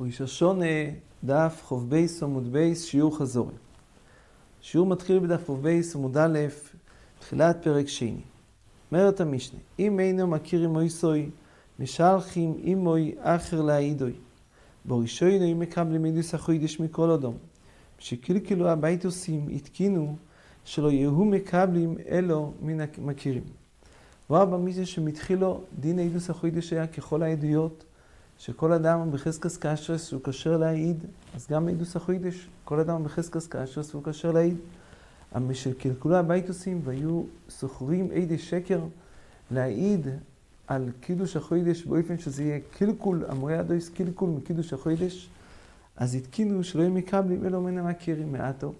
ראש השונה, דף ח"ב עמוד בייס, שיעור חזורי. שיעור מתחיל בדף ח"ב עמוד א', תחילת פרק שני. אומרת המשנה, אם אינו מכיר עם אויסוי, משלחים אימוי אחר להעידוי. בראשונו מקבלים מידוס החוידש מכל אדום. שקלקלו הבית עושים, התקינו, שלא יהיו מקבלים אלו מן המכירים. רואה במשנה שמתחילו דין עידוס החוידש היה ככל העדויות, שכל אדם בחזקס קשרס הוא כשר להעיד, אז גם עידוס החוידש, כל אדם בחזקס קשרס הוא כשר להעיד. אבל שקלקלו הבית עושים והיו סוחרים עדי שקר להעיד על קידוש החוידש באופן שזה יהיה קלקול, אמורי הדויס קלקול מקידוש החוידש, אז התקינו שלא יהיו מקבלים אלו מן המכירים מעטו.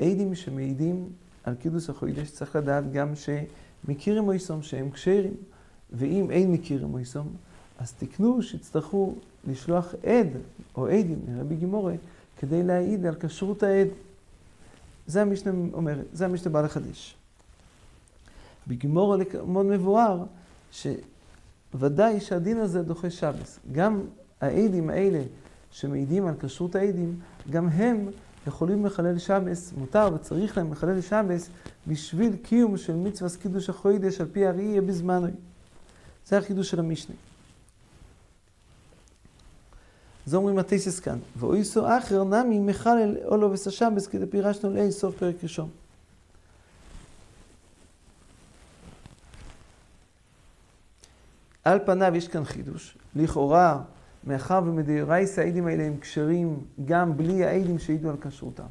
עדים שמעידים על קידוש החוידש צריך לדעת גם שמכירים מויסום שהם כשרים, ואם אין מכירים מויסום, אז תקנו שיצטרכו לשלוח עד או עדים מרבי גימורי כדי להעיד על כשרות העד. זה המשנה אומרת, זה המשנה בא לחדש. בגימורי מאוד מבואר שוודאי שהדין הזה דוחה שבס. גם העדים האלה שמעידים על כשרות העדים, גם הם יכולים לחלל שבס, מותר וצריך להם לחלל שבס בשביל קיום של מצווה קידוש החוידש על פי הראייה בזמנו. זה החידוש של המשנה. זה אומרים התסיס כאן. ואויסו אחר נמי מחלל אולו וסשבס כדי פירשנו לאי סוף פרק ראשון. על פניו יש כאן חידוש. לכאורה, מאחר ומדאורייסא העדים האלה הם כשרים גם בלי העדים שהעידו על כשרותם.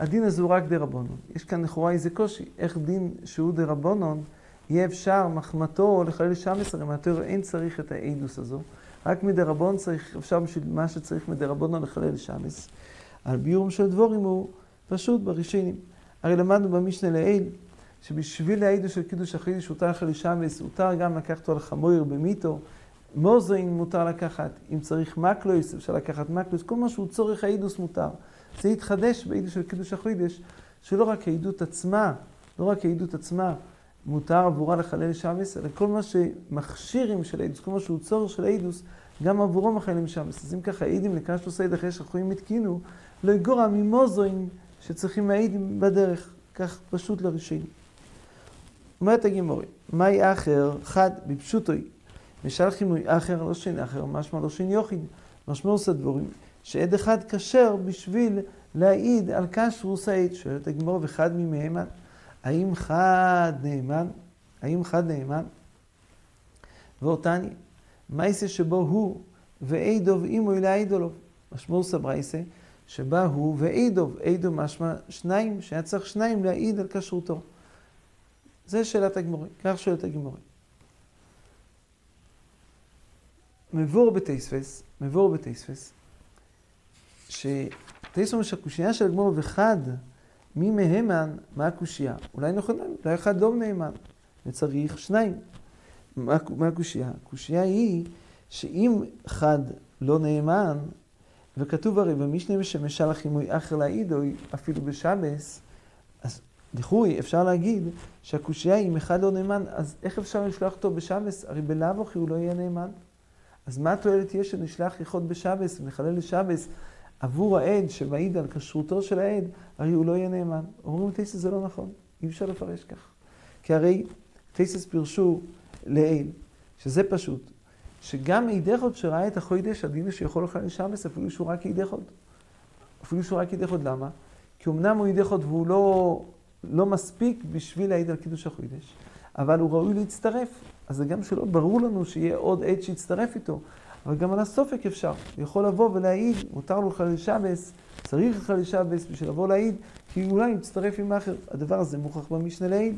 הדין הזה הוא רק דרבנון. יש כאן לכאורה איזה קושי. איך דין שהוא דרבנון, יהיה אפשר מחמתו לחלל שמס, הרי מהתיאור אין צריך את העדוס הזו. רק מדרבון צריך, אפשר בשביל מה שצריך מדרבון לחלל שמס. על ביורם של דבורים הוא פשוט בראשינים. הרי למדנו במשנה לעיל, שבשביל העדוס של קידוש החידוש הותר לחלל שמס, הותר גם לקחת אותו על חמויר במיתו. מוזוין מותר לקחת, אם צריך מקלויס, אפשר לקחת מקלויס, כל מה שהוא צורך העדוס מותר. זה יתחדש בעדוס של קידוש החידוש, שלא רק העדות עצמה, לא רק העדות עצמה, מותר עבורה לחלל שמס, אלא כל מה שמכשירים של אידוס, כל מה שהוא צורך של אידוס, גם עבורו מחללים שמס. אז אם ככה, אידים לקשתו סייד אחרי שהחויים התקינו, לא יגורע ממוזוין שצריכים מהאידים בדרך, כך פשוט לראשונים. אומרת הגימורי, מהי אחר, חד, בפשוטוי, משל חימוי אחר, לא שין אחר, משמע לא שין משמע עושה דבורים, שעד אחד כשר בשביל להעיד על כשרוס העד. שואלת הגימורי, וחד ממהמה, האם חד נאמן? האם חד נאמן? ואותני, מייסה שבו הוא ואידוב אימו אלא אידולוב. משמעו סברייסה, שבה הוא ואידוב, אידוב משמע שניים, שהיה צריך שניים להעיד על כשרותו. זה שאלת הגמורי, כך שואלת הגמורי. מבואר בתייספס, מבואר בתייספס, שתייספס שהקושייה של הגמור וחד מי מהימן, מה הקושייה? אולי נכון, אולי אחד לא נאמן, וצריך שניים. מה, מה הקושייה? הקושייה היא שאם אחד לא נאמן, וכתוב הרי במשנה שמשל החימוי אחר להעידוי, אפילו בשבס, אז לכאורי אפשר להגיד שהקושייה היא אם אחד לא נאמן, אז איך אפשר לשלוח אותו בשבס? הרי בלאו הכי הוא לא יהיה נאמן. אז מה התועלת יש שנשלח יחוד בשבס ונחלל לשבס עבור העד שמעיד על כשרותו של העד, הרי הוא לא יהיה נאמן. אומרים טייסס זה לא נכון, אי אפשר לפרש כך. כי הרי טייסס פירשו לעיל, שזה פשוט, שגם עידי חוד שראה את החוידש, הדין הוא שיכול לך לשמס אפילו שהוא רק עידי חוד. אפילו שהוא רק עידי חוד, למה? כי אמנם הוא עידי חוד והוא לא, לא מספיק בשביל להעיד על קידוש החוידש, אבל הוא ראוי להצטרף. אז זה גם שלא ברור לנו שיהיה עוד עד שיצטרף איתו. אבל גם על הסופק אפשר. הוא יכול לבוא ולהעיד, מותר לו לחלל שבס, צריך לחלל שבס בשביל לבוא להעיד, כי אולי יצטרף עם האחר. הדבר הזה מוכרח במשנה לעיד.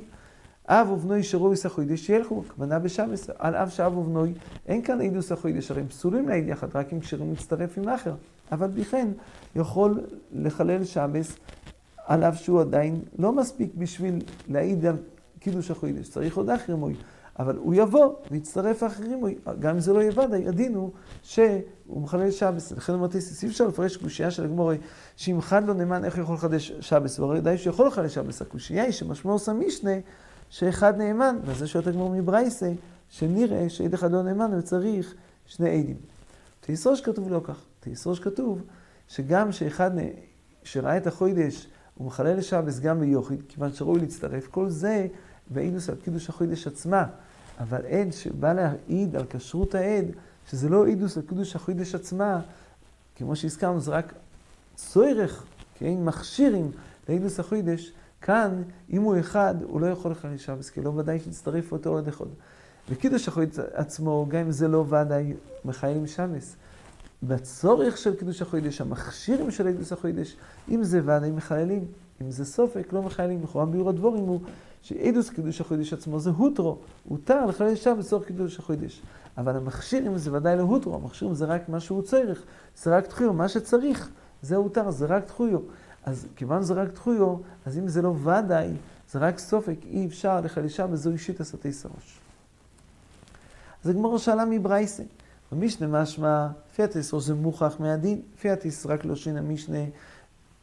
אב ובנוי שרוי החוידש ילכו, הכוונה בשבס, על אב שאב ובנוי, אין כאן עידוס החוידש, הרי הם פסולים להעיד יחד, רק אם כשרים להצטרף עם האחר. אבל בכן יכול לחלל שבס, על אף שהוא עדיין לא מספיק בשביל להעיד על קידוש החוידש, צריך עוד אחרי מוי. אבל הוא יבוא ויצטרף האחרים, גם אם זה לא יהיה ודאי, הדין הוא שהוא מחלל שבס. לכן אמרתי, אי אפשר לפרש קושייה של הגמורי, שאם חד לא נאמן, איך יכול לחדש שבס? והרי די שיכול לחדש שבס. הקושייה היא שמשמעו עושה משנה, שאחד נאמן, וזה שואלת הגמור מברייסה, שנראה שעד אחד לא נאמן וצריך שני עדים. תיסרוש כתוב לא כך. תיסרוש כתוב שגם שאחד שראה את החוידש, הוא מחלל לשבס גם ביוחיד, כיוון שראוי להצטרף, כל זה באינוס על קידוש החוידש עצמה. אבל עד שבא להעיד על כשרות העד, שזה לא עידוס על קידוש החוידש עצמה, כמו שהזכרנו, זה רק צורך, כן, מכשירים לעידוס החוידש, כאן, אם הוא אחד, הוא לא יכול לחלל שבס, כי לא ודאי שיצטרף אותו עוד אחד. וקידוש החוידש עצמו, גם אם זה לא ודאי, מחיילים שבס. בצורך של קידוש החוידש, המכשירים של קידוש החוידש, אם זה ודאי מחללים, אם זה סופק, לא מחללים. לכאורה ביור הדבורים הוא שעדוס קידוש החוידש עצמו זה הוטרו, הותר לחלל שם לצורך קידוש החוידש. אבל המכשירים זה ודאי לא הוטרו, המכשירים זה רק מה שהוא צריך, זה רק תחויו, מה שצריך, זה הותר, זה רק תחויו. אז כיוון זה רק תחויו, אז אם זה לא ודאי, זה רק סופק, אי אפשר לחלישה וזו אישית עשתי סרוש. אז הגמור שאלה מברייסה. במשנה משמע, פיאטיס או זה מוכח מהדין, פיאטיס רק לא שין המשנה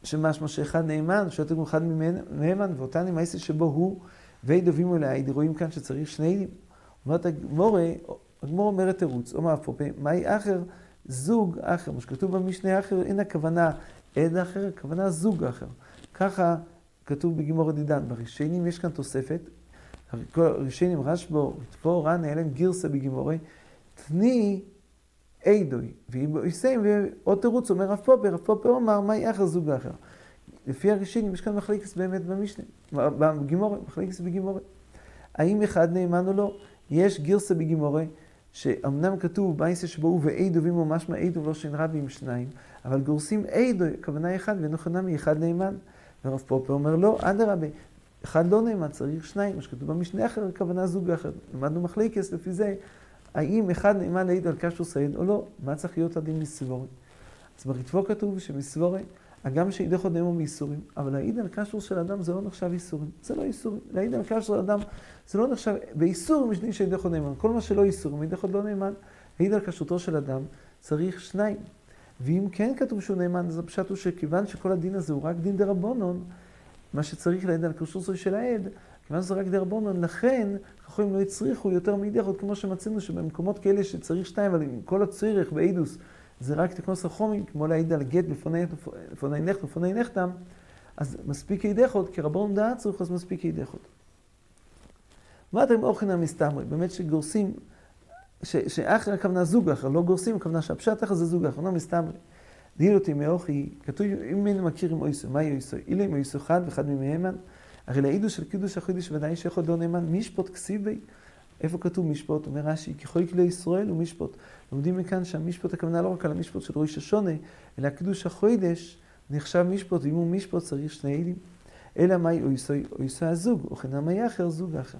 שמשמע שאחד נאמן, שאותו גם אחד נאמן, עם העסק שבו הוא וידובים אליי, רואים כאן שצריך שני. אומרת הגמורה, הגמורה אומרת תירוץ, אומר פה, מהי אחר? זוג אחר, מה שכתוב במשנה אחר, אין הכוונה עד אחר, הכוונה זוג אחר. ככה כתוב בגימור דידן. בראשונים יש כאן תוספת, הראשונים רשב"ו, תפור רן, נעלם גירסה בגימורי, תני אידוי, ויסיים, ועוד תירוץ אומר רב פופר, רב פופר אומר, מה יחר זוג אחר? לפי הראשונים יש כאן מחלקס באמת במשנה, בגימורי, מחלקס בגימורי. האם אחד נאמן או לא? יש גירסה בגימורי, שאמנם כתוב בייסה שבו הוא ואידו, ואם הוא משמע אידו לא שאין רבי עם שניים, אבל גורסים אידו, הכוונה אחד, ונכונה מאחד נאמן. ורב פופר אומר לא, אדרבה, אחד לא נאמן, צריך שניים, מה שכתוב במשנה אחר, הכוונה זוג אחר. למדנו מחלקס לפי זה, האם אחד נאמן להעיד על קשור סעיד או לא, מה צריך להיות הדין מסבורי? אז בריטבו כתוב שמסבורי, הגם שעידי חודם הוא מאיסורים, אבל להעיד על קשור של אדם זה לא נחשב איסורים, זה לא איסורים. להעיד על קשור של אדם זה לא נחשב, באיסור משני שעידי חוד נאמן, כל מה שלא איסור, מעידי חוד לא נאמן, להעיד על כשרותו של אדם צריך שניים. ואם כן כתוב שהוא נאמן, אז הפשט הוא שכיוון שכל הדין הזה הוא רק דין דרבנון, מה שצריך להעיד על כשרותו של העד, כיוון שזה רק דרבנון, לכן חכמים לא הצריכו יותר מידי עוד כמו שמצינו שבמקומות כאלה שצריך שתיים, אבל עם כל הצורך באידוס זה רק תקנוס החומים, כמו להעיד על גט בפוני נכת בפוני נכתם, אז מספיק אידחות, כי רבון דעת צריך, אז מספיק אידחות. מה אתם אוכן המסתמרי? באמת שגורסים, שאחר הכוונה זוג אחר, לא גורסים, הכוונה שהפשט אחר זה זוג אחר, לא מסתמרי. דהיל אותי מאוכי, כתוב, אם אין מכירים אויסו, מה יהיה אויסו? אילה אם אויסו חד ואחד ממהמן, הרי לעידוש של קידוש החידוש ודאי שיכול לא נאמן, משפוט כסיבי. איפה כתוב משפוט? אומר רש"י, ככל כלי ישראל הוא משפוט. לומדים מכאן שהמשפוט הכוונה לא רק על המשפוט של ראש השונה, אלא קידוש החוידש נחשב משפוט, ואם הוא משפוט צריך שני עדים. אלא מאי אויסוי, אויסוי הזוג, או כן המאי אחר, זוג אחר.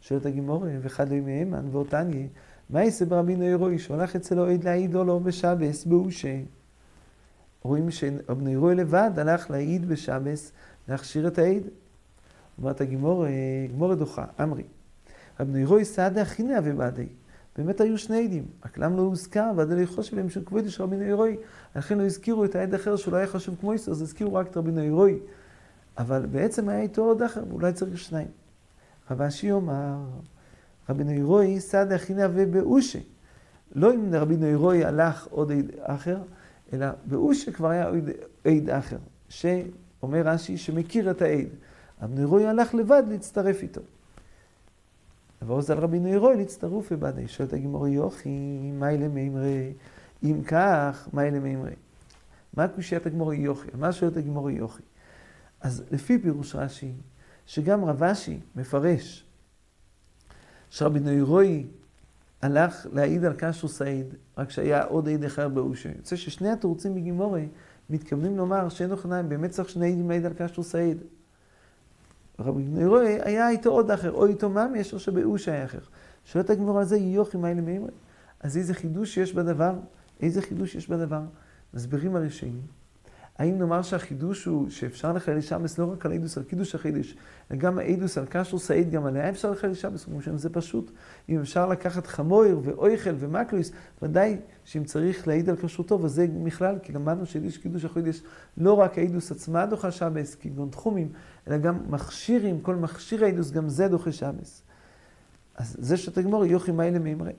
שואלת הגימורה, ואחד לא מהימן, ואותניה, מה יעשה ברבינו אירוי, שהולך אצלו עד להעיד או לא בשבס, באושה. רואים שרבינו אירוי לבד הלך להעיד בשבס, להכשיר את העד. אומרת הגימור, גימור דוחה, אמרי. רב נוירוי סעדה הכינה ובעדי. באמת היו שני עדים, רק למה לא הוזכר, ועד לא חושב להם של כבוד יש רבי נוירוי. לכן לא הזכירו את העד האחר שלא היה חשוב כמו איסו, אז הזכירו רק את רבי נוירוי. אבל בעצם היה איתו עוד אחר, ואולי צריך שניים. רב אשי אומר, רבי נוירוי סעדה הכינה ובאושה. לא אם רבי נוירוי הלך עוד עד אחר, אלא באושה כבר היה עד אחר. שאומר רש"י שמכיר את העד. רבי נוירוי הלך לבד להצטרף איתו. ועוז על רבי נוירוי להצטרוף לבדי. שואלת הגימור יוכי, מה אלה מימרי? אם כך, מה אלה מימרי? מה קושיית הגמור יוכי? מה שואלת הגמור יוכי? אז לפי פירוש רש"י, שגם רב אשי מפרש שרבי נוירוי הלך להעיד על קשו סעיד, רק שהיה עוד עד אחר באושה. יוצא ששני התירוצים בגימורי מתכוונים לומר שאין אופניים, באמת צריך שני עדים להעיד על קשו סעיד. רבי נוירוי היה איתו עוד אחר, או איתו ממש, או שבאוש היה אחר. שואלת הגמור על זה, יוכי מיילה מימרי. אז איזה חידוש יש בדבר? איזה חידוש יש בדבר? מסבירים הראשונים. האם נאמר שהחידוש הוא שאפשר לחלל שבס לא רק על אידוס, על קידוש החידש, אלא גם האידוס על קשור סעיד, גם עליה אפשר לחלל שבס, כמו שהם זה פשוט. אם אפשר לקחת חמויר ואויכל ומקלויס, ודאי שאם צריך להעיד על כשרותו, וזה בכלל, כי למדנו שאידיש קידוש החידש, לא רק האידוס עצמה דוחה שבס, כגון תחומים, אלא גם מכשירים, כל מכשיר האידוס, גם זה דוחה שבס. אז זה שאתה גמור, יוכי מיילה מימרי.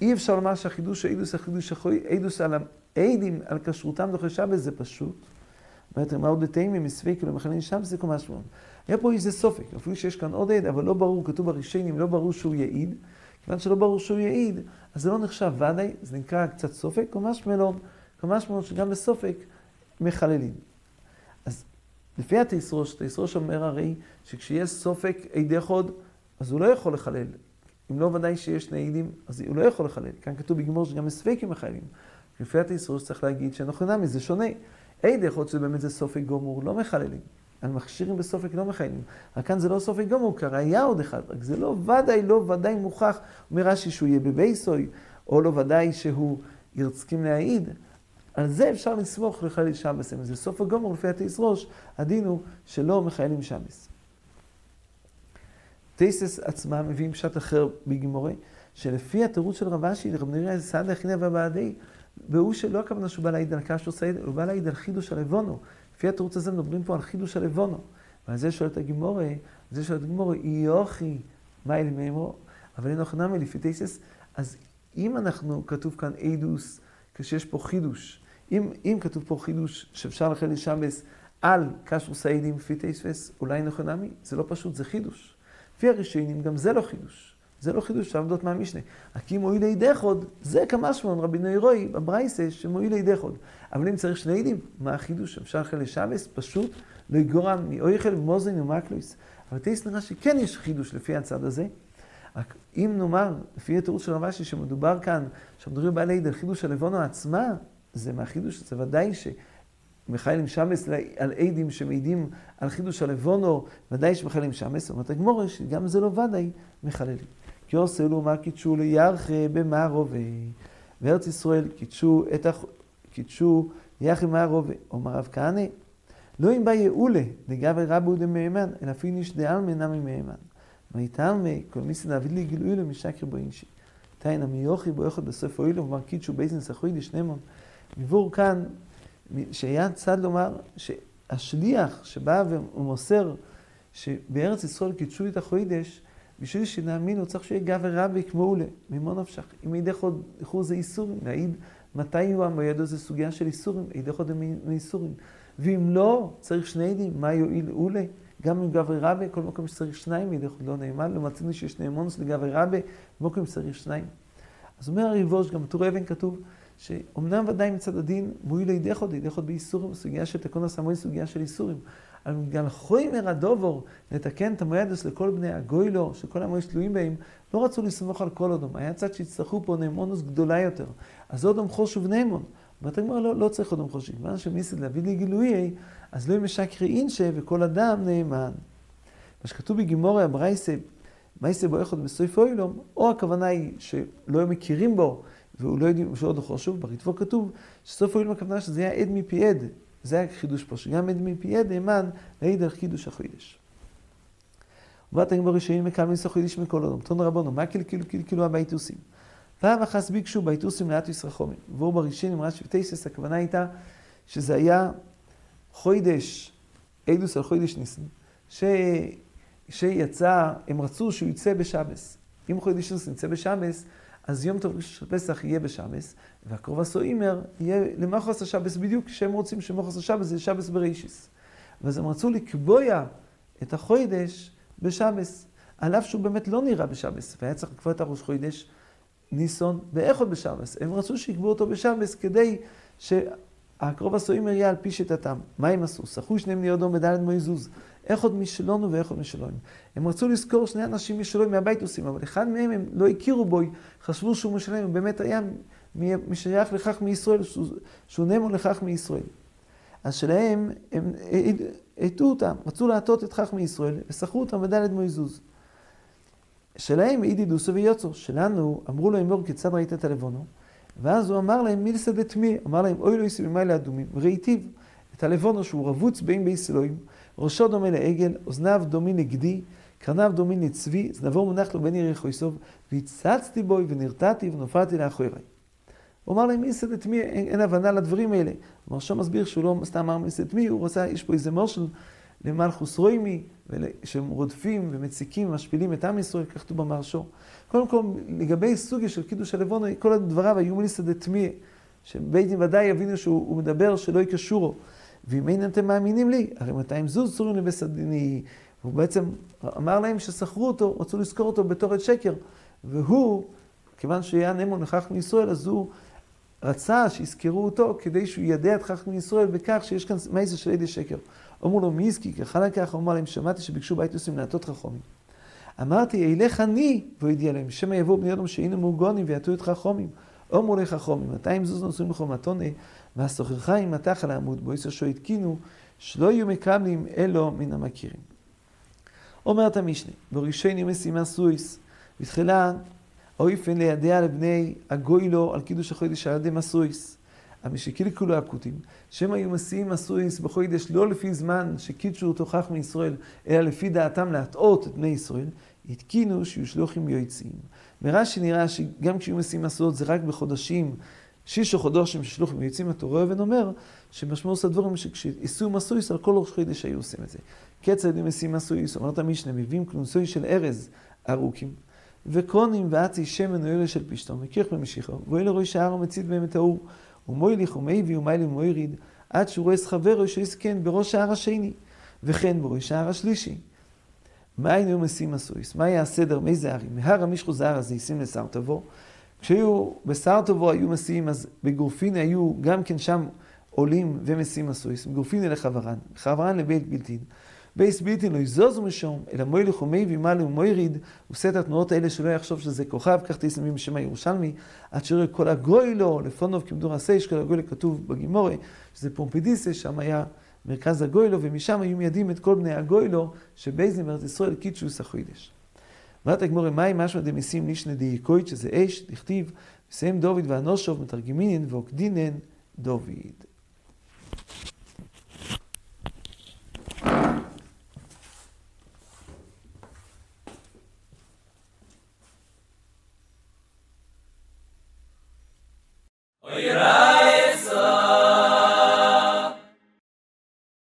אי אפשר לומר שהחידוש האידוס, החידוש האידוס על העדים, על כשרותם דוחה שבס, זה פשוט. אומרת, מה עוד דתיימי מספיק ולמחלין שם זה כל משמעות. היה פה איזה סופק, אפילו שיש כאן עוד עד, אבל לא ברור, כתוב בראשונים, לא ברור שהוא יעיד. כיוון שלא ברור שהוא יעיד, אז זה לא נחשב ודאי, זה נקרא קצת סופק, כל משמעות, כל משמעות שגם בסופק מחללים. אז לפי התסרוש, התסרוש אומר הרי שכשיש סופק עדי חוד, אז הוא לא יכול לחלל. אם לא ודאי שיש שני עדים, אז הוא לא יכול לחלל. כאן כתוב בגמור שגם בספקים מחללים. לפי התסרוש צריך להגיד שנכון זה שונה. עדי חוד שזה באמת זה סופק גומור, לא מחללים. על מכשירים בסופק לא מחיינים. רק כאן זה לא סופק גמור, כי היה עוד אחד, רק זה לא ודאי, לא ודאי מוכח, אומר רש"י שהוא יהיה בבייסוי, או לא ודאי שהוא ירצקים להעיד. על זה אפשר לסמוך לחייל שבס. אם זה סוף הגמור לפי הטייס ראש, הדין הוא שלא מחיילים שבס. טייסס עצמם מביאים פשט אחר בגמורי, שלפי התירוץ של רב אשי, רב נראה סעדה חינא ובעדי, והוא שלא הכוונה שהוא בא להעיד על קשו סעיד, הוא בא להעיד על חידוש הלבונו. לפי התירוץ הזה מדברים פה על חידוש הלבונו. ועל זה שואלת הגימורה, על זה שואלת הגימורה, יוכי, מה אלי מימו? אבל אין אוכנמי לפי טייסס, אז אם אנחנו, כתוב כאן אידוס, כשיש פה חידוש, אם, אם כתוב פה חידוש שאפשר לכן לשבס על קשרו סעידים לפי טייסס, אולי נכונמי, זה לא פשוט, זה חידוש. לפי הראשונים, גם זה לא חידוש. זה לא חידוש שעבדות מהמשנה. כי מועיל לידי חוד, זה כמה שמון רבי נוירוי בברייסה שמועיל לידי חוד. אבל אם צריך שני עדים, מה החידוש? אפשר אחרי לשבס, פשוט לא יגורע מאויכל ומוזן ומקלויס. אבל תייס נראה שכן יש חידוש לפי הצד הזה. רק אם נאמר, לפי התירוץ של רבשי, שמדובר כאן, שמדברים בעלי עד על חידוש הלבונו עצמה, זה מהחידוש, זה ודאי ש... מחיילים שמס על עדים שמעידים על חידוש הלבונו, ודאי שמחיילים שמס, אומרת הגמורה שגם זה לא ודאי מחללים. כי עושה לו מה קידשו לירחה במערובי, וארץ ישראל קידשו את הח... קידשו יחי מערובי. אומר רב כהנא, לא אם בא יעולה דגבי רבו דמהימן, אלא פיניש דעלמא נמי מהימן. ויתעלמא כל מיסי דוד לי גילוי לו משקר בו אינשי. תאינה מיוכי בו יחד בסוף אוילו, ומר קידשו בייזן סחוי דשנמון. מבואר כאן, שהיה צד לומר שהשליח שבא ומוסר שבארץ ישראל קידשו את החוידש, בשביל שנאמין הוא צריך שיהיה גב ורבי כמו עולה, ממו נפשך. אם ידך עוד איחור זה איסורים, להעיד מתי יהיו המועדו זה סוגיה של איסורים, ידך עוד מאיסורים. ואם לא, צריך שני עדים, מה יועיל עולה? גם עם גבי רבי, כל מקום שצריך שניים, ידך עוד לא נאמן, לא מצאנו שיש נאמונוס לגבי רבי, במקום שצריך שניים. אז אומר הריבוש, גם בטור אבן כתוב, שאומנם ודאי מצד הדין מועיל לידך עוד, ידך עוד באיסורים, סוגיה של תקון הסמוי, סוגיה של איסורים. חוימר הדובור, לתקן את המועדוס לכל בני הגוילו, שכל המועד תלויים בהם, לא רצו לסמוך על כל אדום. היה צד שיצטרכו פה נאמונוס גדולה יותר. אז עוד חוש ובנאמון. ואתה אומר, לא, לא צריך עוד חושים. כיוון שמיסד להביא לי גילויי, אז לא ימשקרי אינשה וכל אדם נאמן. מה שכתוב בגימורי הברייסה, מייסה בו אחד בסויף אוילום, או הכוונה היא שלא מכירים בו, והוא לא יודעים, שהוא עוד חשוב, בריטבו כתוב, שסוף אוילום הכוונה שזה היה עד מפי עד. זה היה חידוש פה, שגם עד מפי עד נאמן להעיד על חידוש החוידש. ובאת עם בראשונים מקל מניסו חוידש מכל אדם. תון רבונו, מה קלקילו קלקילו הבייטוסים? פעם אחת ביקשו בייטוסים לאט ישרחומים. והוא בראשונים רש"י ותייסס, הכוונה הייתה שזה היה חוידש, אילוס על חוידש ניסן, ש... שיצא, הם רצו שהוא יצא בשבס. אם חוידש ניסן יצא בשבס, אז יום טוב של פסח יהיה בשבס, והקרוב הסוימר יהיה למחוס השבס בדיוק כשהם רוצים שמחוס השבס זה שבס ברישיס. ואז הם רצו לקבוע את החוידש בשבס, על אף שהוא באמת לא נראה בשבס, והיה צריך לקבוע את הראש חוידש ניסון באיכות בשבס. הם רצו שיקבעו אותו בשבס כדי שהקרוב הסוימר יהיה על פי שיטתם. מה הם עשו? שחו שניהם לידו בדלת מויזוז. איך עוד משלנו ואיך עוד משלוים. הם רצו לזכור שני אנשים משלוים מהבית עושים, אבל אחד מהם הם לא הכירו בו, חשבו שהוא משלם, הוא באמת היה משייך לכך מישראל, שהוא נמו לכך מישראל. אז שלהם, הם הטו אותם, רצו להטות את כך מישראל, ושכרו אותם בדלת מויזוז. שלהם אידי דוסו ויוצו, שלנו אמרו לו אמור כיצד ראית את הלבונו, ואז הוא אמר להם, מילסא דתמי, אמר להם, אוי לא יסי במאי אדומים, ראיתיו, את הלבונו שהוא רבוץ בין בייס אלוהים, ראשו דומה לעגל, אוזניו דומין לגדי, קרניו דומין לצבי, זנבו מונח לו בין יריחו יסוב, והצצתי בו ונרתעתי ונופלתי לאחוריי. הוא אמר להם, מילסא דתמי, אין, אין הבנה לדברים האלה. מרשו מסביר שהוא לא סתם אמר מילסא דתמי, הוא רוצה, יש פה איזה מושל למלכוס רוימי, שהם רודפים ומציקים ומשפילים את עם ישראל, כך כתוב במרשו. קודם כל, לגבי סוגיה של קידוש הלבונו, כל דבריו היו מליסא דתמיה, שבית דין ודאי יבינו שהוא מדבר שלא יקשורו. ואם אין אתם מאמינים לי, הרי 200 זוז צורים לבית הדיני. הוא בעצם אמר להם ששכרו אותו, רצו לזכור אותו בתור את שקר. והוא, כיוון שהיה נאמו לכך מישראל, אז הוא רצה שיזכרו אותו כדי שהוא ידע את חכמי ישראל בכך שיש כאן מייסר של עדי שקר. אמרו לו, מי הזכי? ככה לכך, אמר להם, שמעתי שביקשו בית יוסים לעטות חכמים. אמרתי, אלך אני, והודיע להם, שמא יבואו בני אדם שהיינו מורגונים ויעטו את חכמים. לך חכמים, מאתיים זוז נוסעים לך מתונה, והסוחרך עם מתח על העמוד בו, יסר התקינו, שלא יהיו מקבלים אלו מן המכירים. אומרת המשנה, בראשני משימה סויס, בתחילה אויפן לידע לבני הגוילו על קידוש החודש על ידי מסויס. המשקיל כולו אקוטים, שהם היו מסיעים מסויס בחודש לא לפי זמן שקידשו אותו חך מישראל, אלא לפי דעתם להטעות את בני ישראל, התקינו שיהיו שלוחים יועצים. מרש"י נראה שגם כשהיו מסיעים מסורות זה רק בחודשים, שישו חודשים ששלוחים יועצים, התורה אבן אומר שמשמעות הדבורים שכשיסעו מסויס על כל ראש חודש היו עושים את זה. קצר ידי מסיעים מסויס, אומרת המשנה, מביאים כנוסוי של ארז ארוכים. וקרונים ועצי שמן או של פשתו, מכיח במשיחו, ואלה ראש ההר ומצית בהם את האור. ומויליך ומייבי ומיילי ומויריד, עד שהוא רואה חברו שיזכן בראש ההר השני, וכן בראש ההר השלישי. מה היינו משים הסויס? מה היה הסדר? מי זה הרים? מהר המשכו זהר הזה ישים לסרטבו. כשהיו בסרטבו היו מסיעים, אז בגורפיני היו גם כן שם עולים ומסיעים הסויס. בגורפיני לחברן, חברן לבית בלתין. בייס בלתי לא יזוזו משום, אלא מוילך ומי וימלא ומויריד, עושה את התנועות האלה שלא יחשוב שזה כוכב, כך תסלמים בשם הירושלמי, עד שיראה כל הגוי לו, לפונוב כמדור הסייש, כל הגוי כתוב בגימורי, שזה פומפידיסה, שם היה מרכז הגוי לו, ומשם היו מיידים את כל בני הגוי לו, שבייזם בארץ ישראל קידשו סחוידש. ואומרת הגמורי, מהי משמע דמיסים לישנה דייקוית, שזה אש, דכתיב, מסיים דוד ואנושוב, מתרגמינן ועוקדינן דוד.